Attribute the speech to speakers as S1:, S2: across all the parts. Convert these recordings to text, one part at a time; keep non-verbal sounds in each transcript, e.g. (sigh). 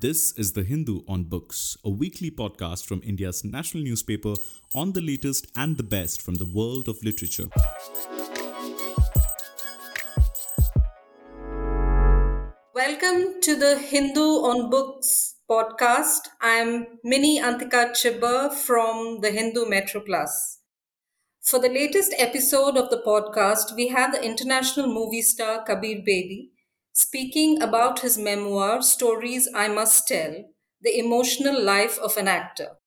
S1: This is The Hindu on Books, a weekly podcast from India's national newspaper on the latest and the best from the world of literature.
S2: Welcome to the Hindu on Books podcast. I'm Mini Anthikad Chibber from the Hindu Metro Plus. For the latest episode of the podcast, we had the international movie star Kabir Bedi speaking about his memoir, Stories I Must Tell The Emotional Life of an Actor.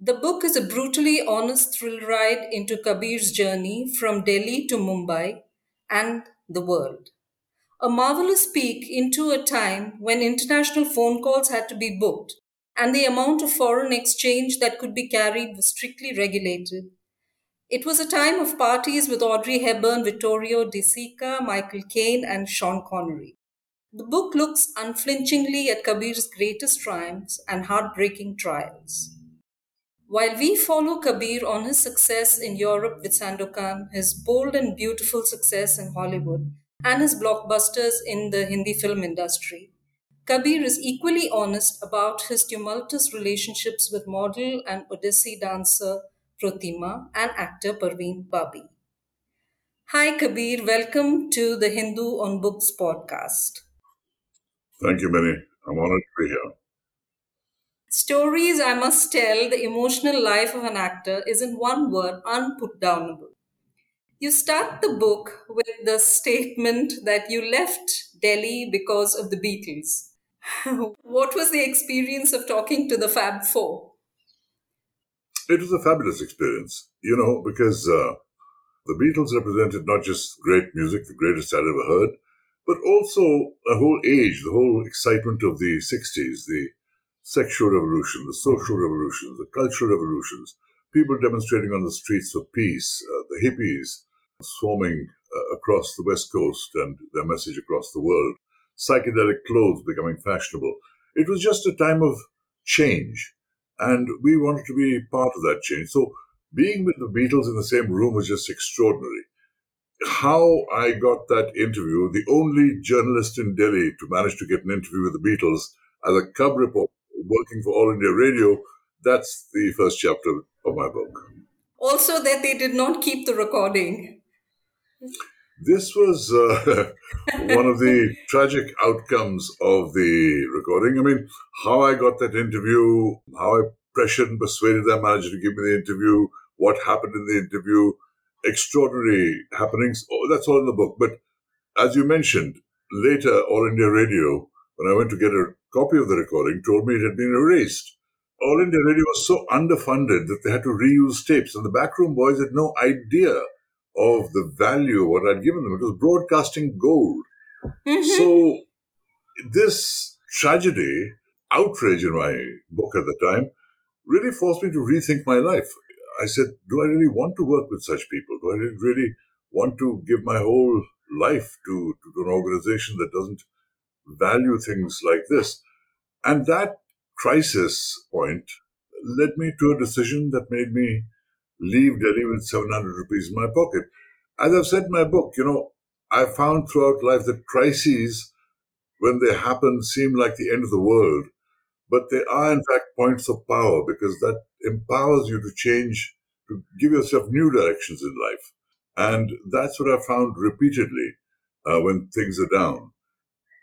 S2: The book is a brutally honest thrill ride into Kabir's journey from Delhi to Mumbai and the world. A marvelous peek into a time when international phone calls had to be booked and the amount of foreign exchange that could be carried was strictly regulated it was a time of parties with Audrey Hepburn, Vittorio De Sica, Michael Caine, and Sean Connery. The book looks unflinchingly at Kabir's greatest triumphs and heartbreaking trials. While we follow Kabir on his success in Europe with Sandokan, his bold and beautiful success in Hollywood, and his blockbusters in the Hindi film industry, Kabir is equally honest about his tumultuous relationships with model and Odissi dancer Protima, and actor Parveen Babi. Hi, Kabir. Welcome to the Hindu on Books podcast.
S3: Thank you, Mini. I'm honored to be here.
S2: Stories I Must Tell The Emotional Life of an Actor is, in one word, unputdownable. You start the book with the statement that you left Delhi because of the Beatles. (laughs) what was the experience of talking to the Fab Four?
S3: It was a fabulous experience, you know, because uh, the Beatles represented not just great music, the greatest I'd ever heard, but also a whole age, the whole excitement of the 60s, the sexual revolution, the social revolution, the cultural revolutions, people demonstrating on the streets for peace, uh, the hippies swarming uh, across the West Coast and their message across the world, psychedelic clothes becoming fashionable. It was just a time of change. And we wanted to be part of that change. So being with the Beatles in the same room was just extraordinary. How I got that interview, the only journalist in Delhi to manage to get an interview with the Beatles as a cub reporter working for All India Radio, that's the first chapter of my book.
S2: Also, that they did not keep the recording.
S3: This was uh, (laughs) one of the tragic outcomes of the recording. I mean, how I got that interview, how I pressured and persuaded their manager to give me the interview, what happened in the interview, extraordinary happenings. Oh, that's all in the book. But as you mentioned, later, All India Radio, when I went to get a copy of the recording, told me it had been erased. All India Radio was so underfunded that they had to reuse tapes, and the backroom boys had no idea of the value of what I'd given them. It was broadcasting gold. Mm-hmm. So this tragedy, outrage in my book at the time, really forced me to rethink my life. I said, do I really want to work with such people? Do I really want to give my whole life to, to an organization that doesn't value things like this? And that crisis point led me to a decision that made me leave Delhi with 700 rupees in my pocket. As I've said in my book, you know, I found throughout life that crises, when they happen, seem like the end of the world. But they are, in fact, points of power because that empowers you to change, to give yourself new directions in life. And that's what I found repeatedly uh, when things are down.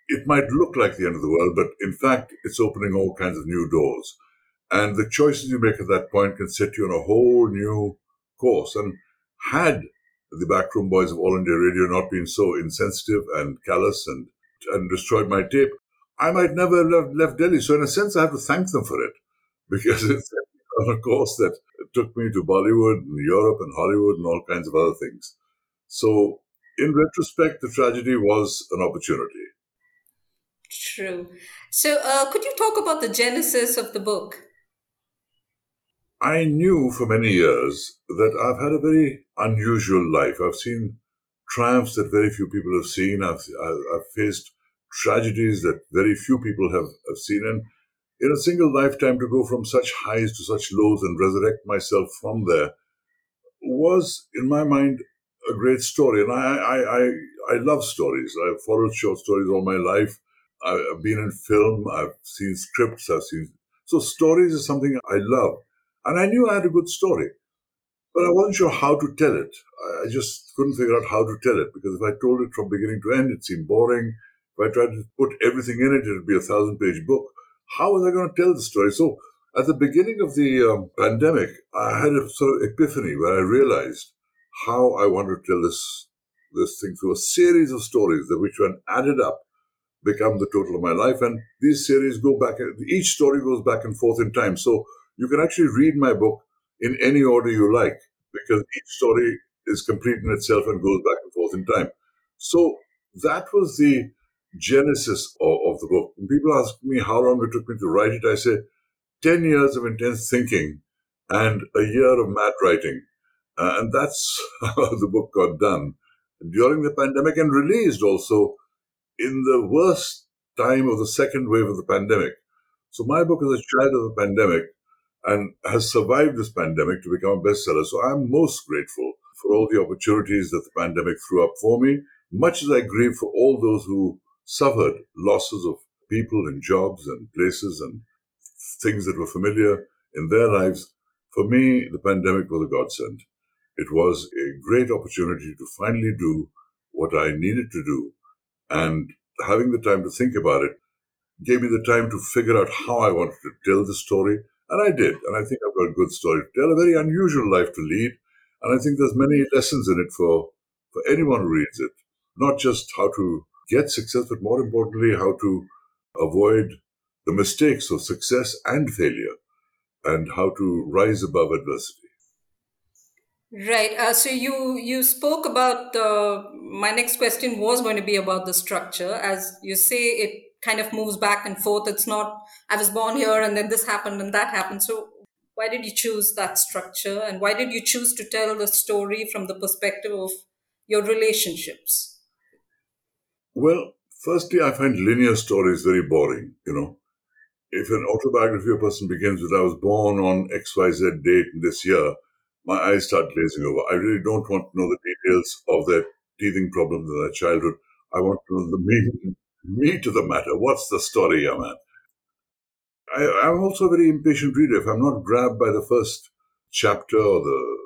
S3: It might look like the end of the world, but in fact, it's opening all kinds of new doors. And the choices you make at that point can set you on a whole new course. And had the backroom boys of All India Radio not been so insensitive and callous and, and destroyed my tape, I might never have left, Delhi. So, in a sense, I have to thank them for it (laughs) because it's on a course that took me to Bollywood and Europe and Hollywood and all kinds of other things. So, in retrospect, the tragedy was an opportunity.
S2: True. So, uh, could you talk about the genesis of the book?
S3: I knew for many years that I've had a very unusual life. I've seen triumphs that very few people have seen. I've, I've faced tragedies that very few people have, have seen. And in a single lifetime, to go from such highs to such lows and resurrect myself from there was, in my mind, a great story. And I, I, I, I love stories. I've followed short stories all my life. I've been in film, I've seen scripts, I've seen. So stories is something I love. And I knew I had a good story, but I wasn't sure how to tell it. I just couldn't figure out how to tell it because if I told it from beginning to end, it seemed boring. If I tried to put everything in it, it would be a thousand page book. How was I going to tell the story? So at the beginning of the um, pandemic, I had a sort of epiphany where I realized how I wanted to tell this this thing through a series of stories that which when added up become the total of my life. And these series go back, each story goes back and forth in time. So you can actually read my book in any order you like because each story is complete in itself and goes back and forth in time. So that was the genesis of, of the book. When people ask me how long it took me to write it, I say 10 years of intense thinking and a year of mad writing. Uh, and that's (laughs) how the book got done during the pandemic and released also in the worst time of the second wave of the pandemic. So my book is a child of the pandemic and has survived this pandemic to become a bestseller. So I'm most grateful for all the opportunities that the pandemic threw up for me, much as I grieve for all those who suffered losses of people and jobs and places and things that were familiar in their lives. For me, the pandemic was a godsend. It was a great opportunity to finally do what I needed to do. And having the time to think about it gave me the time to figure out how I wanted to tell the story. And I did. And I think I've got a good story to tell, a very unusual life to lead. And I think there's many lessons in it for, for anyone who reads it. Not just how to get success, but more importantly, how to avoid the mistakes of success and failure and how to rise above adversity.
S2: Right. Uh, so you you spoke about the. My next question was going to be about the structure, as you say, it kind of moves back and forth. It's not I was born here and then this happened and that happened. So why did you choose that structure, and why did you choose to tell the story from the perspective of your relationships?
S3: Well, firstly, I find linear stories very boring. You know, if an autobiography of a person begins with "I was born on X Y Z date this year," my eyes start glazing over. I really don't want to know the details of their teething problems in their childhood. I want to know the meat, meat of the matter. What's the story, young man? I, am also a very impatient reader. If I'm not grabbed by the first chapter or the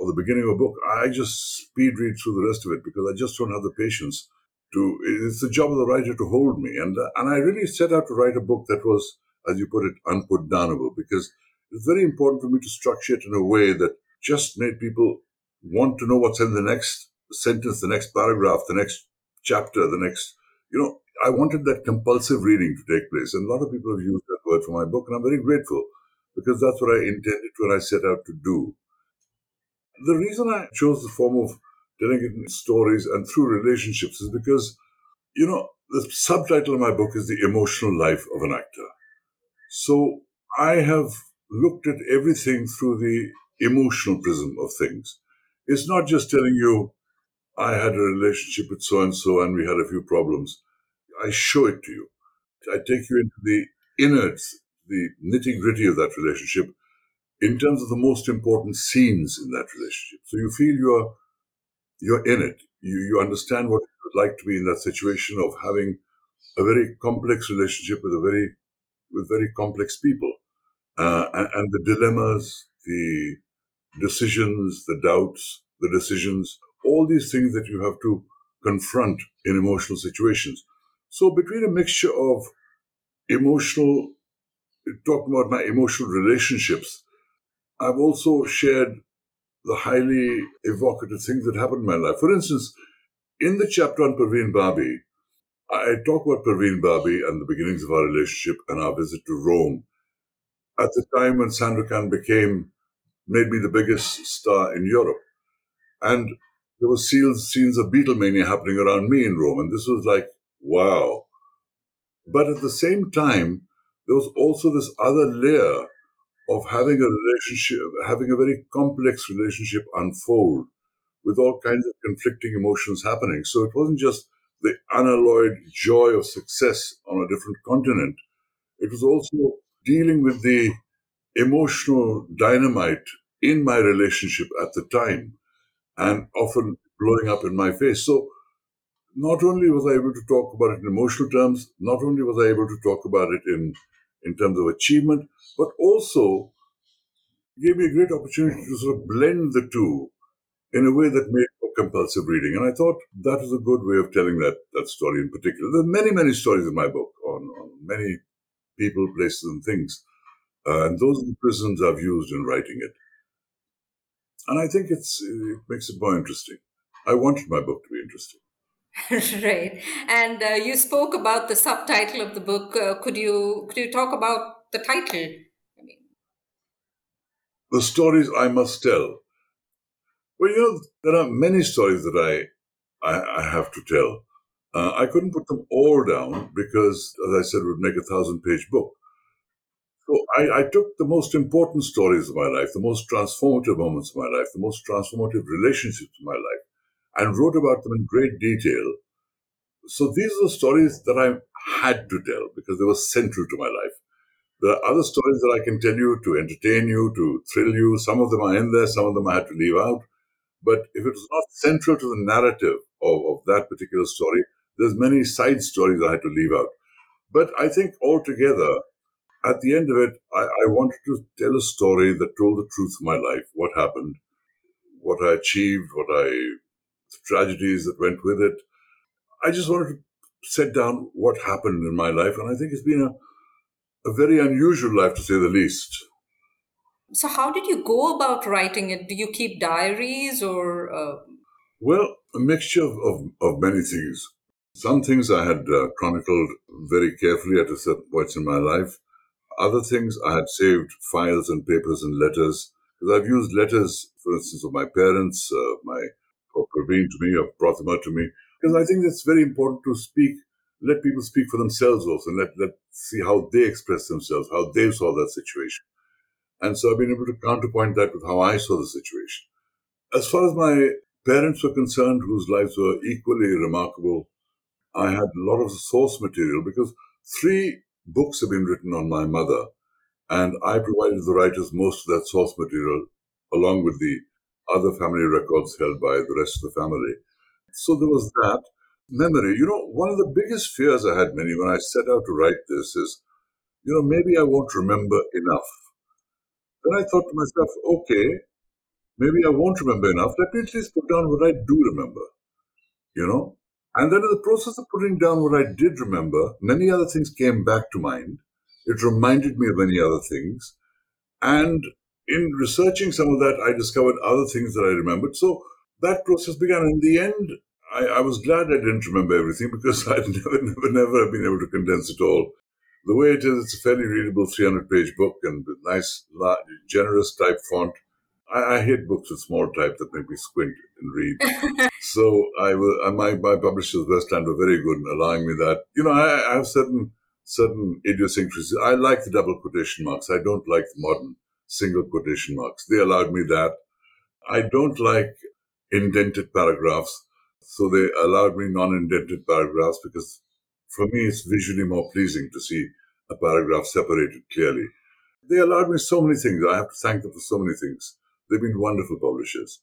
S3: or the beginning of a book, I just speed read through the rest of it because I just don't have the patience to. It's the job of the writer to hold me, and uh, and I really set out to write a book that was, as you put it, unputdownable because it's very important for me to structure it in a way that just made people want to know what's in the next sentence, the next paragraph, the next chapter, the next, you know, I wanted that compulsive reading to take place. And a lot of people have used that word for my book, and I'm very grateful because that's what I intended when I set out to do. The reason I chose the form of telling it in stories and through relationships is because, you know, the subtitle of my book is The Emotional Life of an Actor. So I have looked at everything through the emotional prism of things. It's not just telling you, I had a relationship with so and so and we had a few problems. I show it to you. I take you into the innards, the nitty gritty of that relationship in terms of the most important scenes in that relationship. So you feel you're, you're in it. You, you understand what it would like to be in that situation of having a very complex relationship with a very, with very complex people uh, and, and the dilemmas, the decisions, the doubts, the decisions, all these things that you have to confront in emotional situations. So between a mixture of emotional, talking about my emotional relationships, I've also shared the highly evocative things that happened in my life. For instance, in the chapter on Parveen Babi, I talk about Parveen Babi and the beginnings of our relationship and our visit to Rome at the time when Sandokan became, made me the biggest star in Europe. And there were scenes, scenes of Beatlemania happening around me in Rome. And this was like, wow. But at the same time, there was also this other layer of having a relationship, having a very complex relationship unfold with all kinds of conflicting emotions happening. So it wasn't just the unalloyed joy of success on a different continent. It was also dealing with the emotional dynamite in my relationship at the time and often blowing up in my face. So not only was I able to talk about it in emotional terms, not only was I able to talk about it in, in terms of achievement, but also gave me a great opportunity to sort of blend the two in a way that made for compulsive reading. And I thought that was a good way of telling that, that story in particular. There are many, many stories in my book on, on many people, places, and things. Uh, and those are the prisms I've used in writing it. And I think it's, it makes it more interesting. I wanted my book to be interesting. (laughs)
S2: right. And uh, you spoke about the subtitle of the book. Uh, could you could you talk about the title? I mean,
S3: the stories I must tell. Well, you know, there are many stories that I I, I have to tell. Uh, I couldn't put them all down because, as I said, it would make a thousand page book. So I, I, took the most important stories of my life, the most transformative moments of my life, the most transformative relationships of my life, and wrote about them in great detail. So these are the stories that I had to tell because they were central to my life. There are other stories that I can tell you to entertain you, to thrill you. Some of them are in there, some of them I had to leave out. But if it was not central to the narrative of, of that particular story, there's many side stories I had to leave out. But I think altogether, at the end of it, I, I wanted to tell a story that told the truth of my life, what happened, what I achieved, what I the tragedies that went with it. I just wanted to set down what happened in my life, and I think it's been a, a very unusual life to say the least.
S2: So, how did you go about writing it? Do you keep diaries or? Uh...
S3: Well, a mixture of, of, of, many things. Some things I had uh, chronicled very carefully at a certain points in my life. Other things I had saved files and papers and letters. Because I've used letters, for instance, of my parents, uh, my or Parveen to me or Protima to me, because I think it's very important to speak, let people speak for themselves also, and let, let see how they express themselves, how they saw that situation. And so I've been able to counterpoint that with how I saw the situation. As far as my parents were concerned, whose lives were equally remarkable, I had a lot of source material because three books have been written on my mother, and I provided the writers most of that source material along with the other family records held by the rest of the family. So there was that. Memory. You know, one of the biggest fears I had, Mini, when I set out to write this is, you know, maybe I won't remember enough. Then I thought to myself, okay, maybe I won't remember enough. Let me at least put down what I do remember, you know? And then in the process of putting down what I did remember, many other things came back to mind. It reminded me of many other things. And in researching some of that, I discovered other things that I remembered. So that process began. In the end, I, I was glad I didn't remember everything because (laughs) I'd never, never, never have been able to condense it all. The way it is, it's a fairly readable 300 page book and with nice, large, generous type font. I, I, hate books with small type that make me squint and read. (laughs) so I will, uh, my, my publishers, Westland, were very good in allowing me that. You know, I, I have certain certain idiosyncrasies. I like the double quotation marks. I don't like the modern single quotation marks. They allowed me that. I don't like indented paragraphs, so they allowed me non-indented paragraphs because for me it's visually more pleasing to see a paragraph separated clearly. They allowed me so many things. I have to thank them for so many things. They've been wonderful publishers.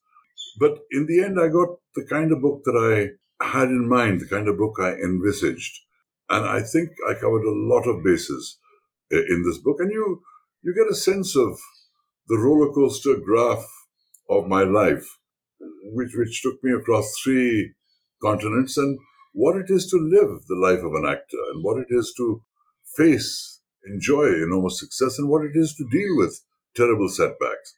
S3: But in the end, I got the kind of book that I had in mind, the kind of book I envisaged. And I think I covered a lot of bases eh, in this book. And you, you get a sense of the roller coaster graph of my life, which, which took me across three continents and what it is to live the life of an actor and what it is to face, enjoy enormous success and what it is to deal with terrible setbacks.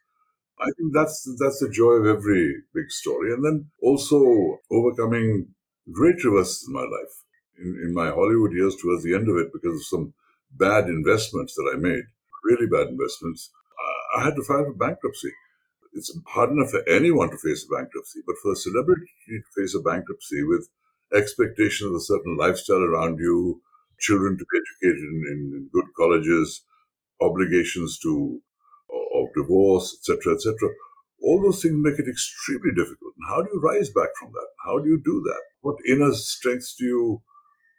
S3: I think that's that's the joy of every big story. And then also overcoming great reverses in my life. In, in my Hollywood years, towards the end of it, because of some bad investments that I made, really bad investments, I had to file for bankruptcy. It's hard enough for anyone to face a bankruptcy, but for a celebrity to face a bankruptcy with expectations of a certain lifestyle around you, children to be educated in, in good colleges, obligations to divorce, etc., etc. All those things make it extremely difficult. And how do you rise back from that? How do you do that? What inner strengths do you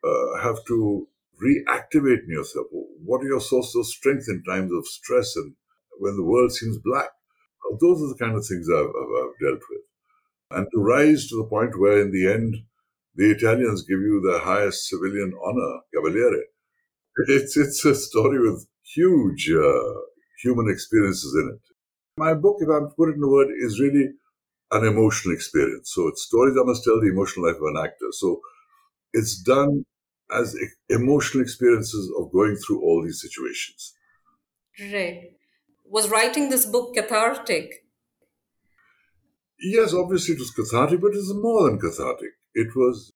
S3: uh, have to reactivate in yourself? What are your sources of strength in times of stress and when the world seems black. Those are the kind of things I've, I've, dealt with. And to rise to the point where, in the end, the Italians give you the highest civilian honor, Cavaliere. (laughs) It's, it's a story with huge uh, human experiences in it. My book, if I'm to put it in a word, is really an emotional experience. So it's stories I must tell the emotional life of an actor. So it's done as emotional experiences of going through all these situations.
S2: Right. Was writing this book cathartic?
S3: Yes, obviously it was cathartic, but it was more than cathartic. It was,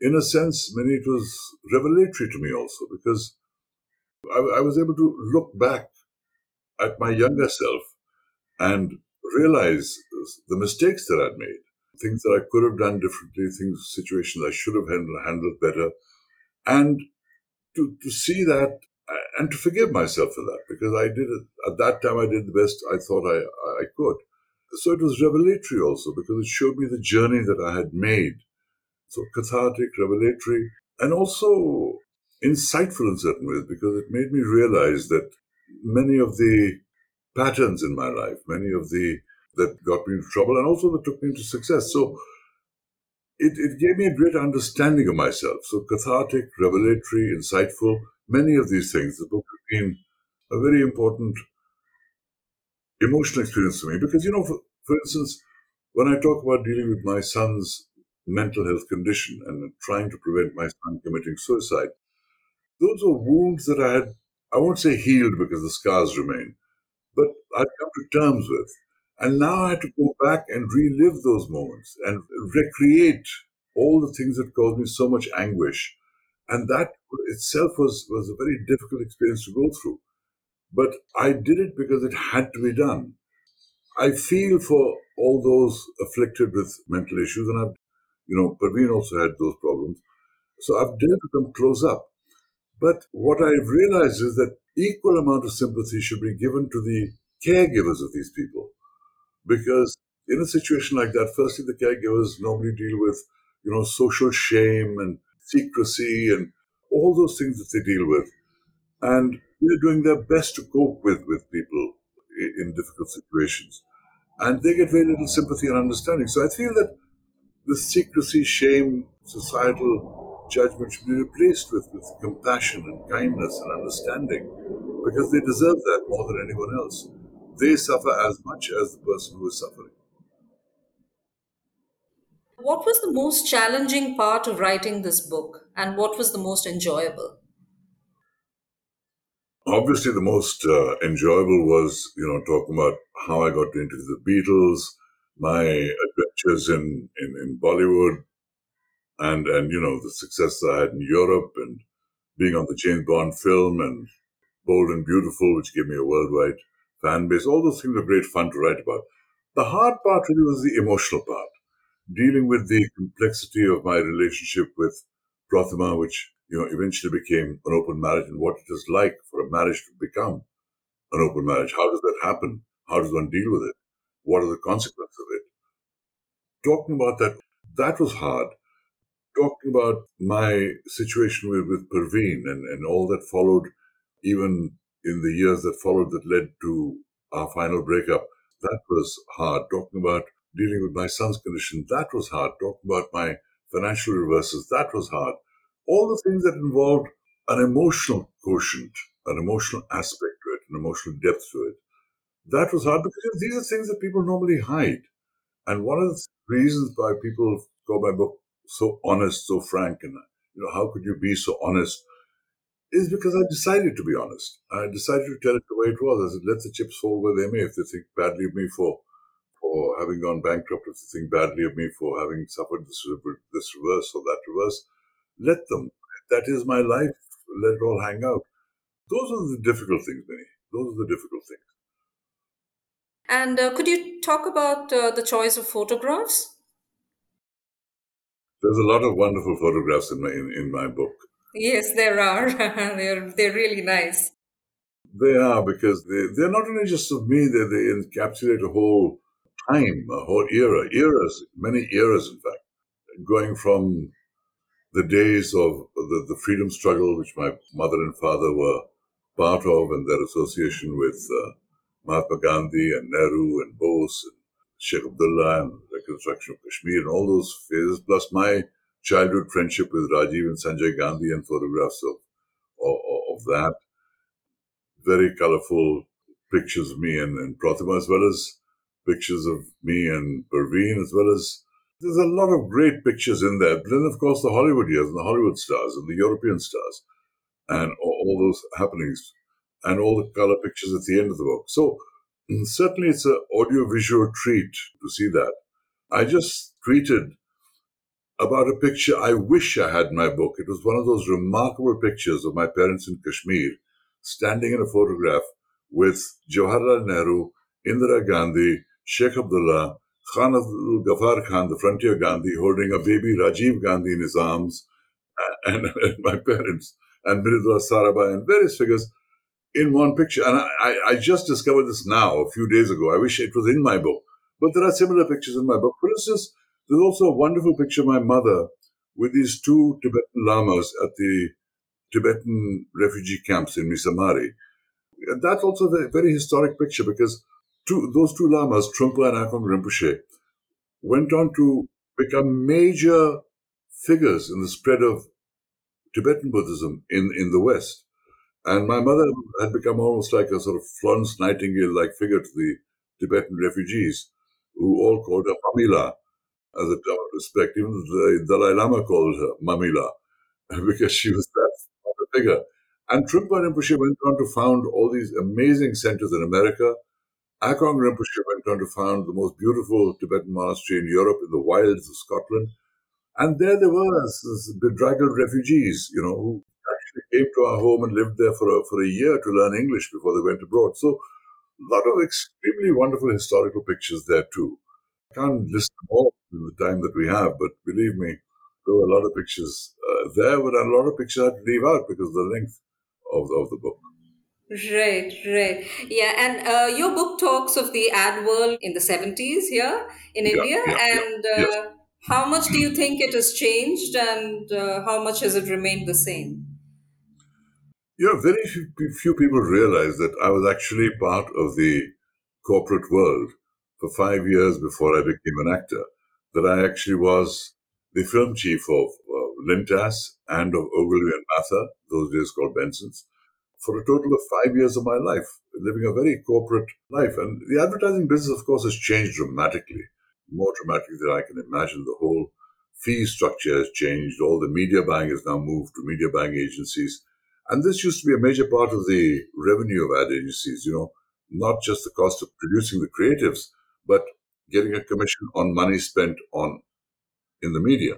S3: in a sense, Mini it was revelatory to me also because I, I was able to look back at my younger self and realize the mistakes that I'd made, things that I could have done differently, things, situations I should have handled, handled better, and to, to see that and to forgive myself for that because I did it at that time. I did the best I thought I, I could. So it was revelatory also because it showed me the journey that I had made. So cathartic, revelatory, and also insightful in certain ways because it made me realize that many of the patterns in my life, many of the that got me into trouble and also that took me into success. So it, it gave me a great understanding of myself. So cathartic, revelatory, insightful, many of these things. The book has been a very important emotional experience for me because, you know, for, for instance, when I talk about dealing with my son's mental health condition and trying to prevent my son committing suicide, those were wounds that I had, I won't say healed because the scars remain, but I'd come to terms with. And now I had to go back and relive those moments and recreate all the things that caused me so much anguish. And that itself was, was a very difficult experience to go through. But I did it because it had to be done. I feel for all those afflicted with mental issues, and I've, you know, Parveen also had those problems. So I've dared to come close up. But what I've realized is that equal amount of sympathy should be given to the caregivers of these people. Because in a situation like that, firstly, the caregivers normally deal with, you know, social shame and secrecy and all those things that they deal with. And they're doing their best to cope with, with people in difficult situations. And they get very little sympathy and understanding. So I feel that the secrecy, shame, societal judgment should be replaced with, with compassion and kindness and understanding because they deserve that more than anyone else. They suffer as much as the person who is suffering.
S2: What was the most challenging part of writing this book and what was the most enjoyable?
S3: obviously the most uh, enjoyable was you know talking about how I got into the Beatles, my adventures in, in, in Bollywood, and and you know the success I had in Europe and being on the James Bond film and Bold and Beautiful, which gave me a worldwide fan base. All those things were great fun to write about. The hard part really was the emotional part, dealing with the complexity of my relationship with Protima, which you know, eventually became an open marriage and what it is like for a marriage to become an open marriage. How does that happen? How does one deal with it? What are the consequences of it? Talking about that, that was hard. Talking about my situation with, with Parveen and, and all that followed, even in the years that followed that led to our final breakup, that was hard. Talking about dealing with my son's condition, that was hard. Talking about my financial reverses, that was hard all the things that involved an emotional quotient, an emotional aspect to it, an emotional depth to it. That was hard because these are things that people normally hide. And one of the reasons why people call my book so honest, so frank, and you know, how could you be so honest? Is because I decided to be honest. I decided to tell it the way it was. I said, let the chips fall where they may. If they think badly of me for for having gone bankrupt, if they think badly of me for having suffered this, this reverse or that reverse, let them. That is my life. Let it all hang out. Those are the difficult things, Mini. Those are the difficult things.
S2: And uh, could you talk about uh, the choice of photographs?
S3: There's a lot of wonderful photographs in my in, in my book.
S2: Yes, there are. (laughs) they're they're really nice.
S3: They are because they they're not only just of me. They they encapsulate a whole time, a whole era, eras, many eras, in fact, going from the days of the, the freedom struggle, which my mother and father were part of, and their association with uh, Mahatma Gandhi and Nehru and Bose and Sheikh Abdullah and reconstruction of Kashmir and all those phases, plus my childhood friendship with Rajiv and Sanjay Gandhi and photographs of, of, of that. Very colorful pictures of me and, and Protima, as well as pictures of me and Parveen, as well as there's a lot of great pictures in there. But then, of course, the Hollywood years and the Hollywood stars and the European stars and all, all those happenings and all the color pictures at the end of the book. So Mm, certainly it's an audio-visual treat to see that. I just tweeted about a picture I wish I had in my book. It was one of those remarkable pictures of my parents in Kashmir standing in a photograph with Jawaharlal Nehru, Indira Gandhi, Sheikh Abdullah, Khan Abdul Ghaffar Khan, the frontier Gandhi, holding a baby Rajiv Gandhi in his arms, and, (laughs) and my parents, and Mridula Sarabhai, and various figures in one picture. And I, I just discovered this now, a few days ago. I wish it was in my book. But there are similar pictures in my book. For instance, there's also a wonderful picture of my mother with these two Tibetan lamas at the Tibetan refugee camps in Misamari. And that's also a very historic picture because two, those two lamas, Trungpa and Akong Rinpoche, went on to become major figures in the spread of Tibetan Buddhism in, in the West. And my mother had become almost like a sort of Florence Nightingale like figure to the Tibetan refugees, who all called her Mamila as a term of respect. Even the Dalai Lama called her Mamila (laughs) because she was that figure. And Trungpa Rinpoche went on to found all these amazing centers in America, Akong Rinpoche went on to found the most beautiful Tibetan monastery in Europe in the wilds of Scotland. And there they were, as bedraggled refugees, you know, who actually came to our home and lived there for a, for a year to learn English before they went abroad. So a lot of extremely wonderful historical pictures there too. I can't list them all in the time that we have, but believe me, there were a lot of pictures uh, there, but a lot of pictures I had to leave out because of the length of, of the book.
S2: Right, right. Yeah, and uh, your book talks of the ad world in the 70s here in yeah, India. Yeah, and uh, yes. how much do you think it has changed and uh, how much has it remained the same?
S3: You know, very few, few people realize that I was actually part of the corporate world for five years before I became an actor. That I actually was the film chief of uh, Lintas and of Ogilvy and Mather, those days called Benson's for a total of five years of my life, living a very corporate life. And the advertising business, of course, has changed dramatically, more dramatically than I can imagine. The whole fee structure has changed. All the media buying has now moved to media buying agencies. And this used to be a major part of the revenue of ad agencies, you know, not just the cost of producing the creatives, but getting a commission on money spent on in the media.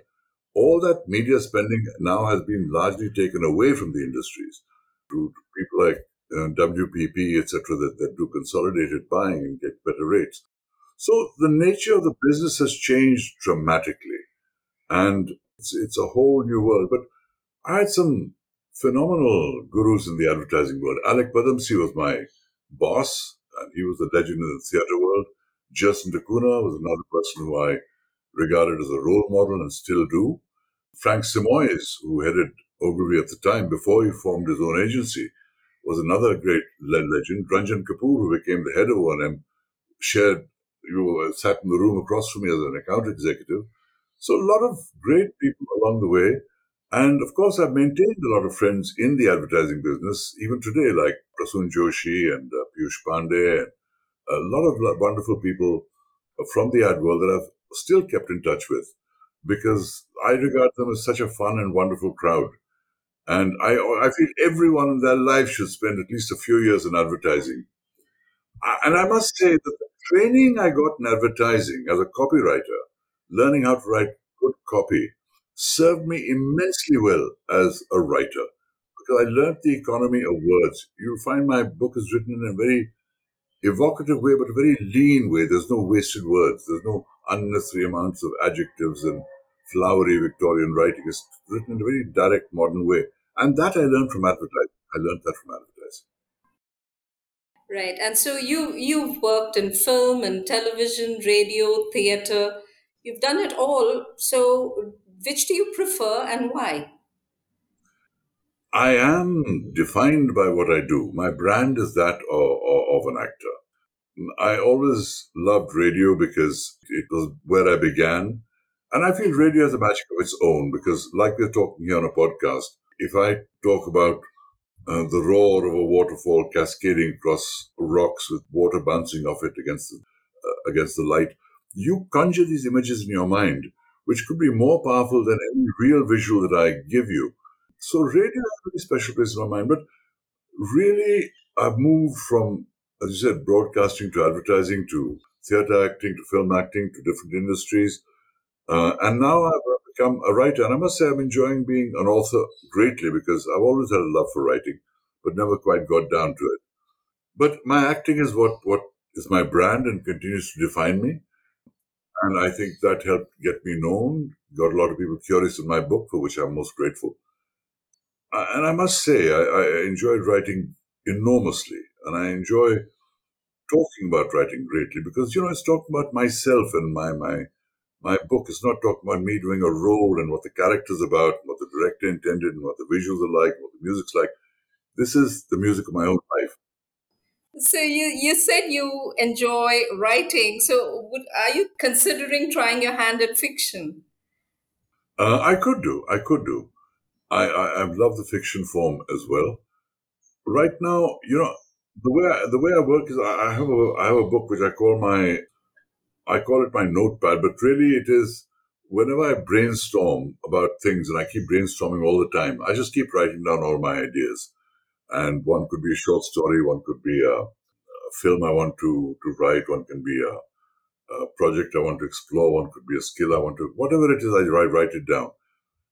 S3: All that media spending now has been largely taken away from the industries to people like uh, WPP, etc., that, that do consolidated buying and get better rates. So the nature of the business has changed dramatically, and it's, it's a whole new world. But I had some phenomenal gurus in the advertising world. Alyque Padamsee was my boss, and he was a legend in the theater world. Gerson da Cunha was another person who I regarded as a role model and still do. Frank Simoes, who headed Ogilvy at the time, before he formed his own agency, was another great legend. Ranjan Kapoor, who became the head of O&M, shared, you know, sat in the room across from me as an account executive. So a lot of great people along the way. And of course, I've maintained a lot of friends in the advertising business, even today, like Prasoon Joshi and uh, Piyush Pandey, and a lot of wonderful people from the ad world that I've still kept in touch with because I regard them as such a fun and wonderful crowd. And I, I feel everyone in their life should spend at least a few years in advertising. And I must say that the training I got in advertising as a copywriter, learning how to write good copy, served me immensely well as a writer because I learned the economy of words. You'll find my book is written in a very evocative way, but a very lean way. There's no wasted words. There's no unnecessary amounts of adjectives and flowery Victorian writing. It's written in a very direct, modern way. And that I learned from advertising. I learned that from advertising.
S2: Right. And so you you've worked in film and television, radio, theater. You've done it all. So which do you prefer and why?
S3: I am defined by what I do. My brand is that of, of, an actor. I always loved radio because it was where I began. And I feel radio has a magic of its own because, like we're talking here on a podcast, if I talk about uh, the roar of a waterfall cascading across rocks with water bouncing off it against the, uh, against the light, you conjure these images in your mind, which could be more powerful than any real visual that I give you. So radio has a very special place in my mind. But really, I've moved from, as you said, broadcasting to advertising to theatre acting to film acting to different industries. Uh, and now I've become a writer. And I must say, I'm enjoying being an author greatly because I've always had a love for writing, but never quite got down to it. But my acting is what, what is my brand and continues to define me. And I think that helped get me known, got a lot of people curious in my book, for which I'm most grateful. Uh, and I must say, I, I enjoyed writing enormously, and I enjoy talking about writing greatly because you know it's talking about myself and my my my book is not talking about me doing a role and what the character's about, what the director intended, and what the visuals are like, what the music's like. This is the music of my own life.
S2: So you you said you enjoy writing. So would, are you considering trying your hand at fiction?
S3: Uh, I could do. I could do. I, I I love the fiction form as well. Right now, you know, the way I, the way I work is I have a I have a book which I call my I call it my notepad, but really it is whenever I brainstorm about things, and I keep brainstorming all the time, I just keep writing down all my ideas. And one could be a short story, one could be a, a film I want to, to write, one can be a, a, project I want to explore, one could be a skill I want to, whatever it is, I write, write it down.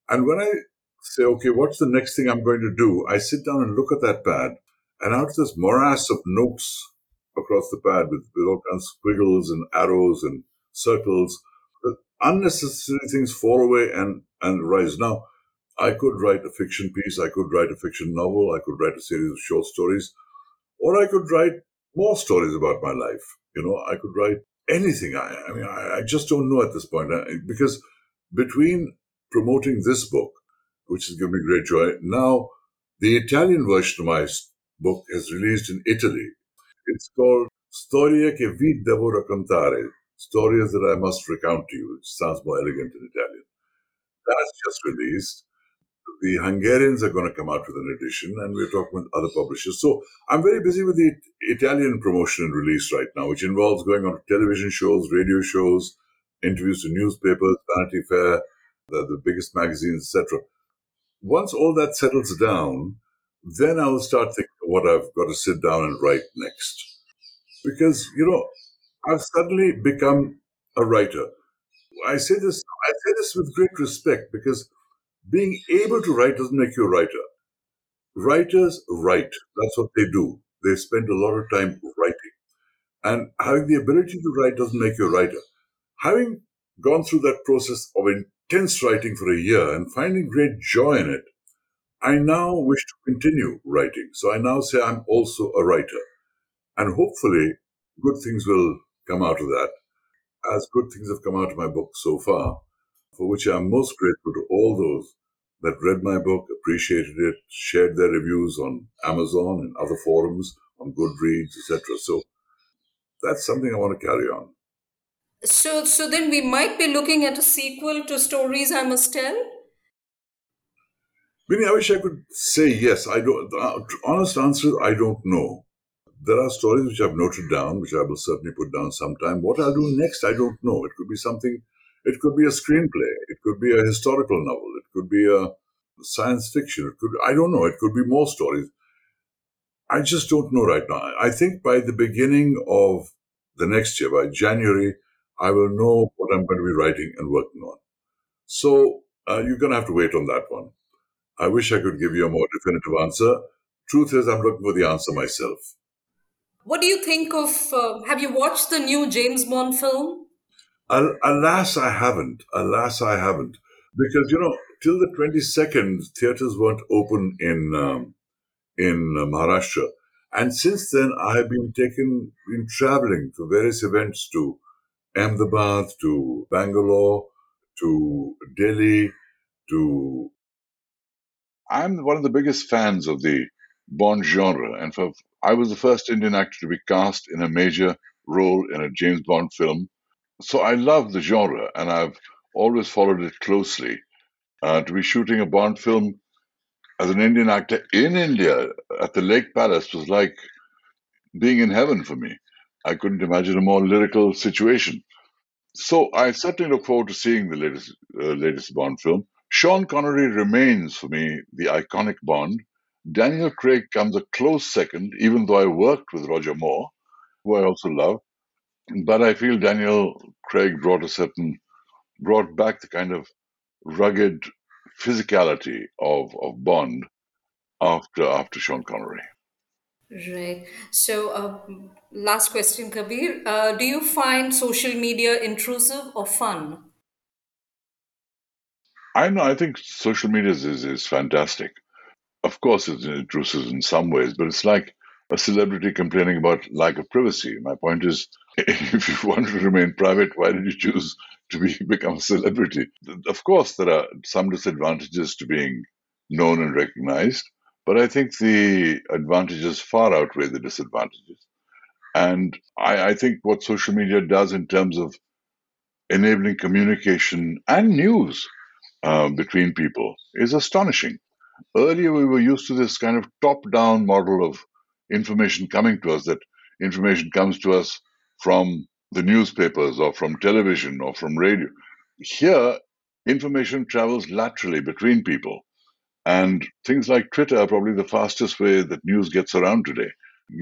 S3: And when I say, okay, what's the next thing I'm going to do? I sit down and look at that pad, and out of this morass of notes across the pad with, with all kinds of squiggles and arrows and circles. Unnecessary things fall away and, and rise. Now, I could write a fiction piece, I could write a fiction novel, I could write a series of short stories, or I could write more stories about my life. You know, I could write anything. I, I mean, I, I, just don't know at this point uh, because between promoting this book, which has given me great joy, now the Italian version of my book has released in Italy it's called Storie che vi devo raccontare, stories that I must recount to you, which sounds more elegant in Italian. That's just released. The Hungarians are going to come out with an edition, and we're talking with other publishers. So I'm very busy with the Italian promotion and release right now, which involves going on television shows, radio shows, interviews to newspapers, Vanity Fair, the, the biggest magazines, etc. Once all that settles down, then I'll start thinking what I've got to sit down and write next. Because, you know, I've suddenly become a writer. I say this, I say this with great respect because being able to write doesn't make you a writer. Writers write. That's what they do. They spend a lot of time writing. And having the ability to write doesn't make you a writer. Having gone through that process of intense writing for a year and finding great joy in it, I now wish to continue writing. So I now say I'm also a writer. And hopefully, good things will come out of that, as good things have come out of my book so far, for which I'm most grateful to all those that read my book, appreciated it, shared their reviews on Amazon and other forums, on Goodreads, etc. So that's something I want to carry on.
S2: So, so then we might be looking at a sequel to Stories I Must Tell?
S3: Mini, I wish I could say yes. I don't. The uh, honest answer, is I don't know. There are stories which I've noted down, which I will certainly put down sometime. What I'll do next, I don't know. It could be something. It could be a screenplay. It could be a historical novel. It could be a science fiction. It could. I don't know. It could be more stories. I just don't know right now. I think by the beginning of the next year, by January, I will know what I'm going to be writing and working on. So uh, you're going to have to wait on that one. I wish I could give you a more definitive answer. Truth is, I'm looking for the answer myself.
S2: What do you think of? Uh, have you watched the new James Bond film?
S3: Al- alas, I haven't. Alas, I haven't. Because, you know, till the 22nd, theatres weren't open in, um, in uh, Maharashtra. And since then, I have been taken, been traveling to various events to Ahmedabad, to Bangalore, to Delhi, to I'm one of the biggest fans of the Bond genre, and for, I was the first Indian actor to be cast in a major role in a James Bond film. So I love the genre, and I've always followed it closely. Uh, to be shooting a Bond film as an Indian actor in India at the Lake Palace was like being in heaven for me. I couldn't imagine a more lyrical situation. So I certainly look forward to seeing the latest uh, latest Bond film. Sean Connery remains for me the iconic Bond. Daniel Craig comes a close second, even though I worked with Roger Moore, who I also love. But I feel Daniel Craig brought a certain brought back the kind of rugged physicality of, of Bond after after Sean Connery.
S2: Right. So, uh, last question, Kabir. Uh, do you find social media intrusive or fun?
S3: I know. I think social media is, is, is fantastic. Of course, it's intrusive in some ways, but it's like a celebrity complaining about lack of privacy. My point is, if you want to remain private, why did you choose to be, (laughs) become a celebrity? Of course, there are some disadvantages to being known and recognized, but I think the advantages far outweigh the disadvantages. And I, I think what social media does in terms of enabling communication and news uh, between people is astonishing. Earlier, we were used to this kind of top down model of information coming to us, that information comes to us from the newspapers or from television or from radio. Here, information travels laterally between people. And things like Twitter are probably the fastest way that news gets around today.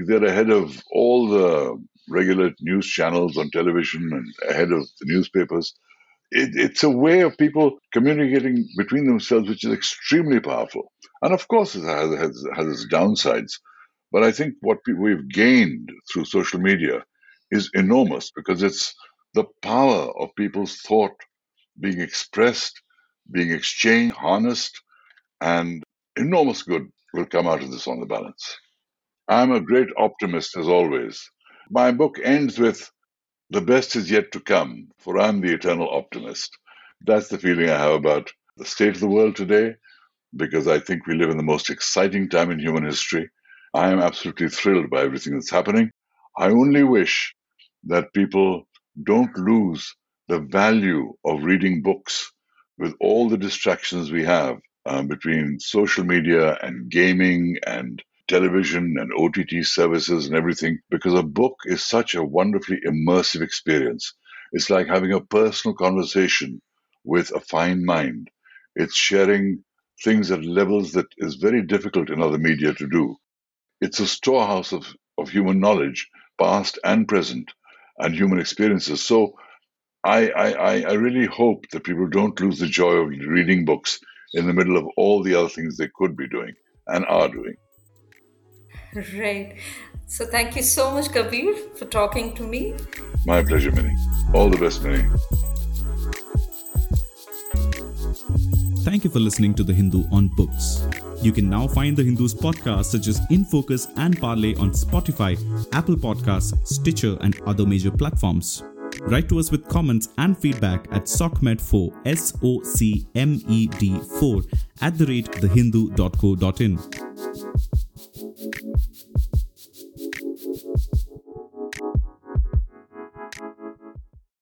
S3: They're ahead of all the regular news channels on television and ahead of the newspapers. It, it's a way of people communicating between themselves, which is extremely powerful. And of course, it has, has, has its downsides. But I think what we've gained through social media is enormous because it's the power of people's thought being expressed, being exchanged, harnessed, and enormous good will come out of this on the balance. I'm a great optimist as always. My book ends with the best is yet to come, for I'm the eternal optimist. That's the feeling I have about the state of the world today, because I think we live in the most exciting time in human history. I am absolutely thrilled by everything that's happening. I only wish that people don't lose the value of reading books with all the distractions we have um, between social media and gaming and television and OTT services and everything, because a book is such a wonderfully immersive experience. It's like having a personal conversation with a fine mind. It's sharing things at levels that is very difficult in other media to do. It's a storehouse of, of human knowledge, past and present, and human experiences. So I, I, I really hope that people don't lose the joy of reading books in the middle of all the other things they could be doing and are doing. (laughs)
S2: Right. So thank you so much, Kabir, for talking to me.
S3: My pleasure, Mini. All the best, Mini.
S1: Thank you for listening to The Hindu on Books. You can now find The Hindu's podcasts such as In Focus and Parley on Spotify, Apple Podcasts, Stitcher, and other major platforms. Write to us with comments and feedback at socmed4, S O C M E D 4, at the rate thehindu.co.in.